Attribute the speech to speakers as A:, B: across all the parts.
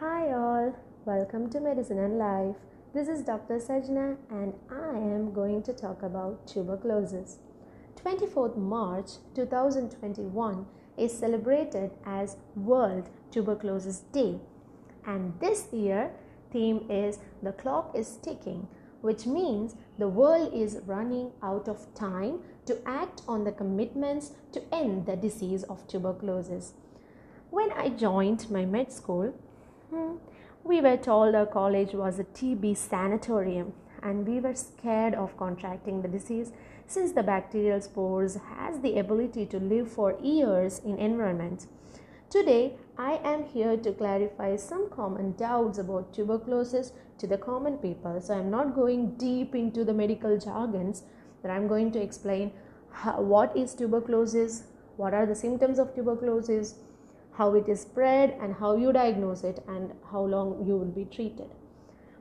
A: Hi, all. Welcome to Medicine and Life. This is Dr. Sajna, and I am going to talk about tuberculosis. 24th March 2021 is celebrated as World Tuberculosis Day, and this year theme is the clock is ticking, which means the world is running out of time to act on the commitments to end the disease of tuberculosis. When I joined my med school, hmm, we were told our college was a TB sanatorium and we were scared of contracting the disease since the bacterial spores has the ability to live for years in environment. Today, I am here to clarify some common doubts about tuberculosis to the common people. So, I'm not going deep into the medical jargons, but I'm going to explain how, what is tuberculosis, what are the symptoms of tuberculosis, how it is spread and how you diagnose it and how long you will be treated.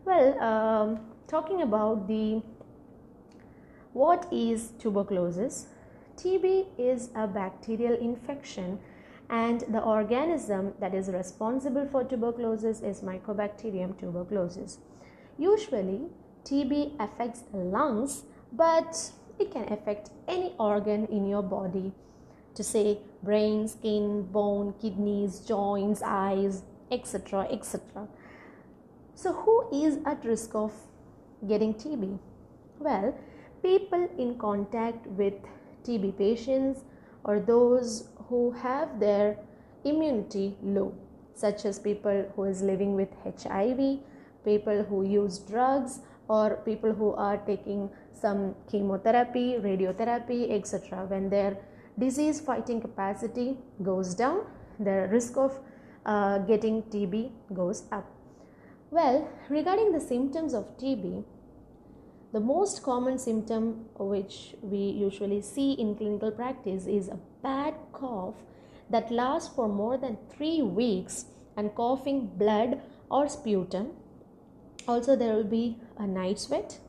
A: Well um, talking about the what is tuberculosis? Tb is a bacterial infection and the organism that is responsible for tuberculosis is mycobacterium tuberculosis. Usually tb affects the lungs but it can affect any organ in your body to say brain, skin, bone, kidneys, joints, eyes, etc. etc. So, who is at risk of getting TB? Well, people in contact with TB patients or those who have their immunity low, such as people who is living with HIV, people who use drugs, or people who are taking some chemotherapy, radiotherapy, etc. When their disease fighting capacity goes down, the risk of uh, getting TB goes up. Well, regarding the symptoms of TB, the most common symptom which we usually see in clinical practice is a bad cough that lasts for more than three weeks and coughing blood or sputum. Also, there will be a night sweat,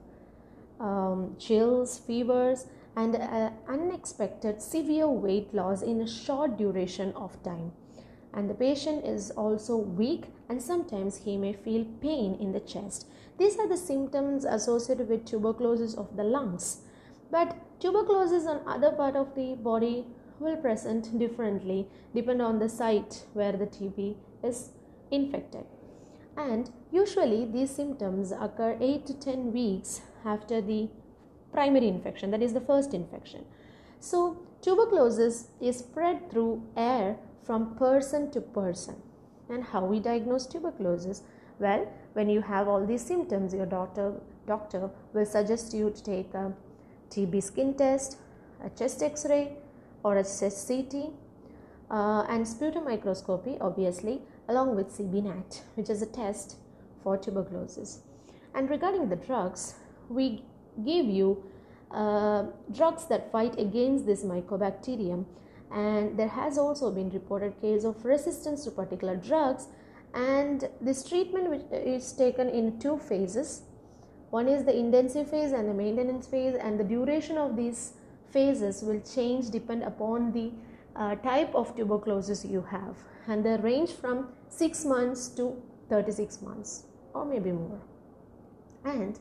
A: um, chills, fevers, and unexpected severe weight loss in a short duration of time. And the patient is also weak, and sometimes he may feel pain in the chest. These are the symptoms associated with tuberculosis of the lungs. But tuberculosis on other part of the body will present differently depend on the site where the TB is infected. And usually these symptoms occur 8 to 10 weeks after the primary infection, that is the first infection. So, tuberculosis is spread through air from person to person. And how we diagnose tuberculosis? Well, when you have all these symptoms, your doctor doctor will suggest you to take a TB skin test, a chest X-ray, or a chest CT, uh, and sputum microscopy, obviously, along with CBNAT, which is a test for tuberculosis. And regarding the drugs, we give you uh, drugs that fight against this mycobacterium. And there has also been reported case of resistance to particular drugs. And this treatment which is taken in two phases. One is the intensive phase and the maintenance phase. And the duration of these phases will change depend upon the uh, type of tuberculosis you have. And they range from 6 months to 36 months or maybe more. And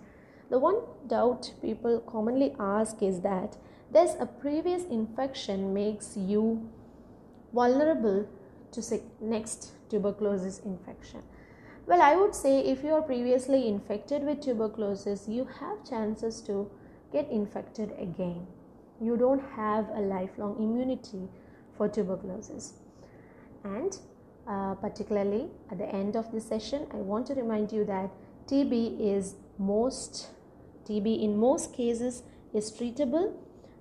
A: the one doubt people commonly ask is that does a previous infection makes you vulnerable to next tuberculosis infection? Well, I would say if you are previously infected with tuberculosis, you have chances to get infected again. You don't have a lifelong immunity for tuberculosis. And uh, particularly at the end of this session, I want to remind you that TB is most TB in most cases is treatable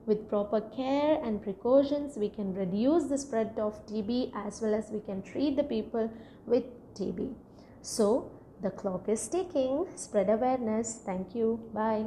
A: with proper care and precautions we can reduce the spread of TB as well as we can treat the people with TB. So the clock is ticking. Spread awareness. Thank you. Bye.